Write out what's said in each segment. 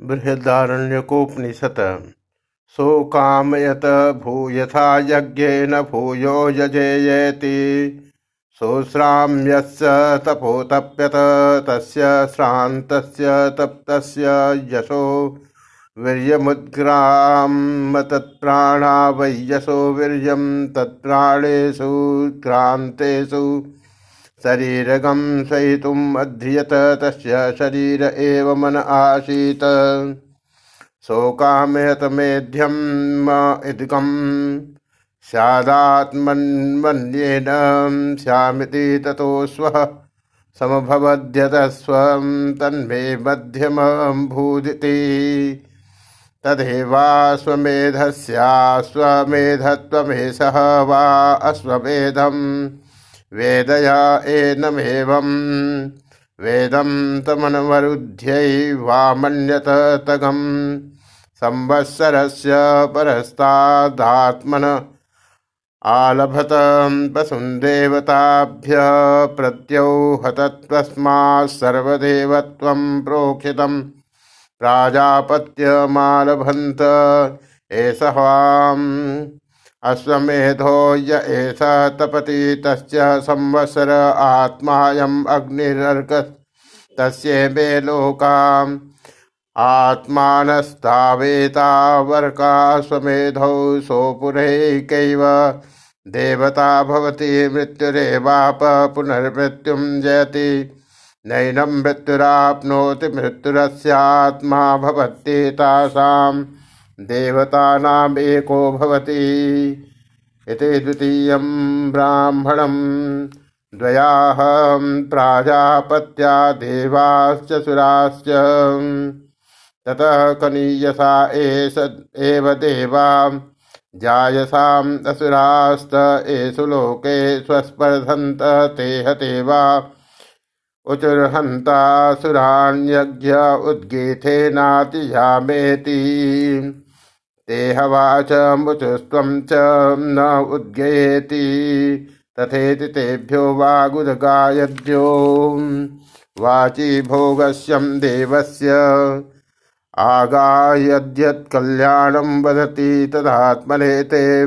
बृहदारण्यकोपनिषत्। सोकामयत भूयथा यज्ञेन भूयो यजेयेति। सोश्राम्यस्य तपोतप्यत, तस्य श्रान्तस्य तप्तस्य यशो। वीर्यमुद्ग्राम तत्प्राणा वै यशो वीर्यं तत्प्राणेषु क्रान्तेषु शरीरगं सहितुम् अध्रियत तस्य शरीर एव मन आसीत्। शोकामयत मेध्यम् इदगम् स्यादात्मन्मन्येन स्यामिति ततो स्वः, समभवद्यतस्वं तन्मे मध्यमम्भूदिति। तदेवाश्वमेधस्याश्वमेधत्वमेषः वा अश्वमेधम् वेदया वेदं तमनवरुध्यै वामन्यत तगम् संवत्सरस्य परस्तादात्मन आलभत वसुन्देवताभ्य प्रत्योहतत्वस्मात् सर्वदेवत्वं प्रोक्षितं प्राजापत्यमालभन्त एष अश्वमेधो य एष तपति तस्य संवत्सर आत्मायम् अग्निर्क तस्ये लोकाम् आत्मानस्तावेतावर्काश्वमेधौ सोपुरैकैव। देवता भवति मृत्युरेवाप पुनर्मृत्युं जयति। नैनं मृत्युराप्नोति मृत्युरस्यात्मा भवत्येतासाम्। देवतानामेको भवति। इति द्वितीयं ब्राह्मणम् द्वयाहं प्राजापत्या देवाश्च सुराश्च। ततः कनीयसा एष एव देवा, जायसाम् असुरास्त एषु लोके स्वस्पर्धन्त ते हते उचुर्हन्तासुराण्यज्ञ उद्गीथेनातिजामेति मुचुस्त्वं च न उद्गेति। तथेति तेभ्यो वागुदगायभ्यो वाची भोगस्यं देवस्य। आगायद्यत्कल्याणं वदति तदात्मने ते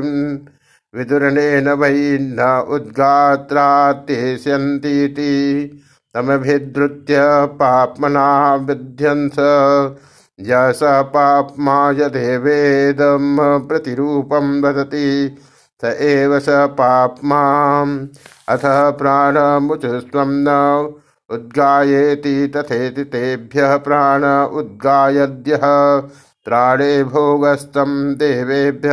विदुरणेन वै न उद्गात्रात्येष्यन्तीति। तमभिद्रुत्य पाप्मना विध्यंस स पाप्मा यदेवेदं प्रतिरूपं वदति, स एव स पाप्मा अथ प्राणमुचुस्त्वं न उद्गायेति तथेति तेभ्यः प्राण उद्गायद्यः। त्राणे भोगस्तं देवेभ्य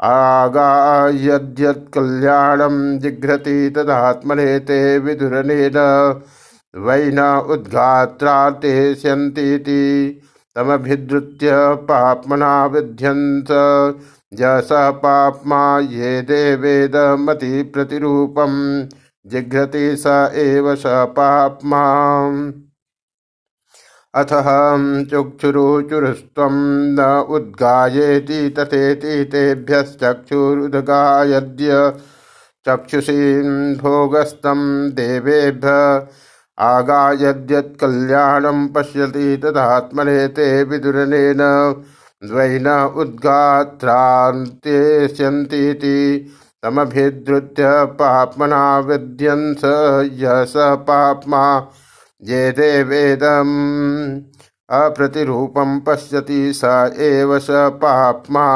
आगायद्यत्कल्याणं जिघ्रति तदात्मने ते विदुरनेन वै न उद्गात्रार्तेष्यन्तीति तमभिद्रुत्य पाप्मना विध्यन्त। स पाप्मा ये देवेदमति प्रतिरूपं जिघ्रति स एव स पाप्मा। अथहं चुक्षुरुचुरुस्त्वं न उद्गायेति तथेति तेभ्यश्चक्षुरुद्गायद्य। चक्षुषीं भोगस्तं देवेभ्य आगायद्यत्कल्याणं पश्यति तदात्मने ते विदुरनेन द्वैन उद्गात्रान्त्येष्यन्तीति तमभिद्रुत्य पाप्मना य स पाप्मा ये देवेदम् अप्रतिरूपं पश्यति स एव स पाप्मा।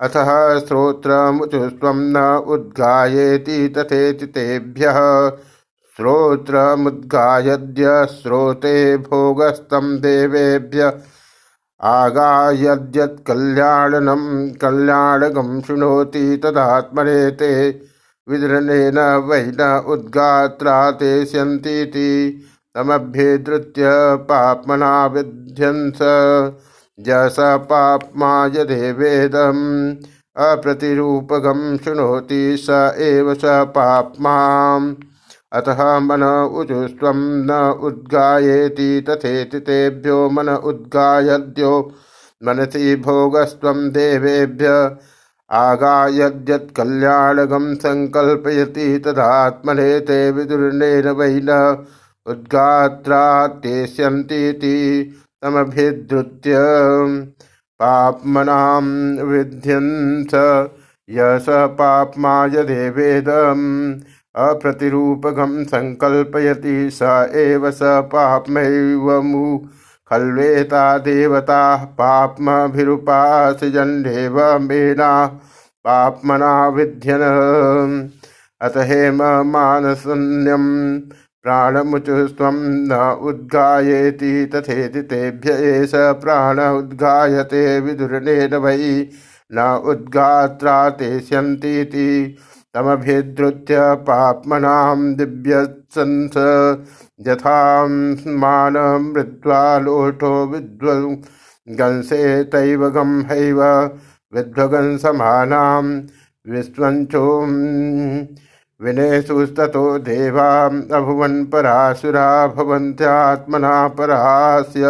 अतः श्रोत्रमुचुस्त्वं न उद्गायेति तथेति तेभ्यः श्रोत्रमुद्गायद्य श्रोते भोगस्तं देवेभ्य आगायद्यत्कल्याणनं कल्याणगं शृणोति तदात्मने ते विदृनेन वै न उद्गात्रातेष्यन्तीति तमभ्येधृत्य पाप्मना विध्यंस जस पाप्मा यदेवेदम् अप्रतिरूपगं शृणोति स एव स पाप्मा अतः मन उजुस्त्वं न उद्गायेति तथेति तेभ्यो मन उद्गायद्यो। मनसि भोगस्त्वं देवेभ्य आगायद्यत्कल्याणगं सङ्कल्पयति तदात्मने ते विदुर्नेन वै न उद्गात्रात्येष्यन्तीति तमभिद्रुत्य। पाप्मनां विध्यंस य स पाप्मा यदेवेदम् अप्रतिरूपकं सङ्कल्पयति स एव स पाप्मैवमु। खल्वेता देवताः पाप्मभिरुपासजन्येव मेना पाप्मना विध्यन। अत हेम मानसन्यम् प्राणमुचुस्त्वं न उद्गायेति तथेति तेभ्य एष प्राण उद्गायते विदुरनेन वै। न उद्गात्रा ते तमभिद्रुत्य पाप्मनां दिव्यसंस यथामानमृत्वा लोटो विद्वंसे तैव गं हैव विध्वगंसमानां विश्वञ्चो विनेशुस्ततो देवा अभुवन् परासुरा भवन्त्यात्मना परास्य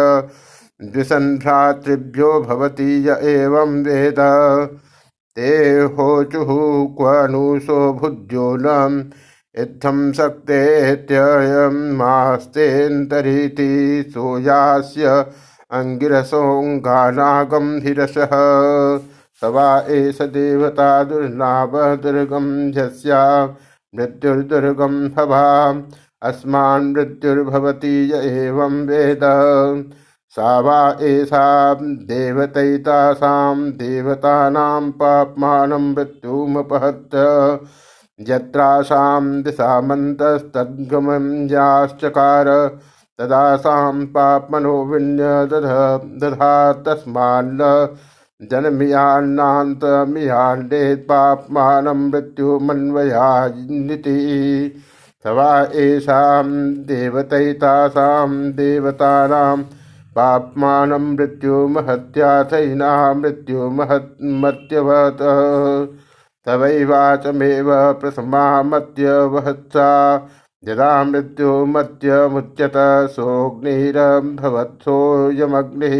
द्विसन्भ्रातृभ्यो भवति य एवं वेद। ते होचुः क्व नु। सोऽभुद्योलम् इत्थं शक्तेत्ययमास्तेऽन्तरीति सोयास्य अङ्गिरसोऽङ्गानागम्भिरसः स एष देवता दुर्नाभ दुर्गं झस्या मृत्युर्दुर्गं भवा अस्मान् मृत्युर्भवति य एवं वेद। सा वा एषा देवतैतासां देवतानां पाप्मानं मृत्युमुपहत् यत्रासां दिशामन्तस्तद्गमं याश्चकार। तदासां पाप्मनो विन्यदध दधा तस्मान्न जनमियान्नान्तमियान्डेत् पाप्मानं मृत्युमन्वयान्निति। स एषां देवतैतासां देवतानां पाप्मानं मृत्युमहत्याथैना मृत्युमहत्मत्यवत तवैवाचमेव प्रसमामत्यवहत्सा यदा मृत्यु मृत्युमत्यमुच्यत सोऽग्निरभवत्सोऽयमग्निः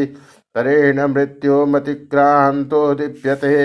तरेण मृत्युमतिक्रान्तो दीप्यते।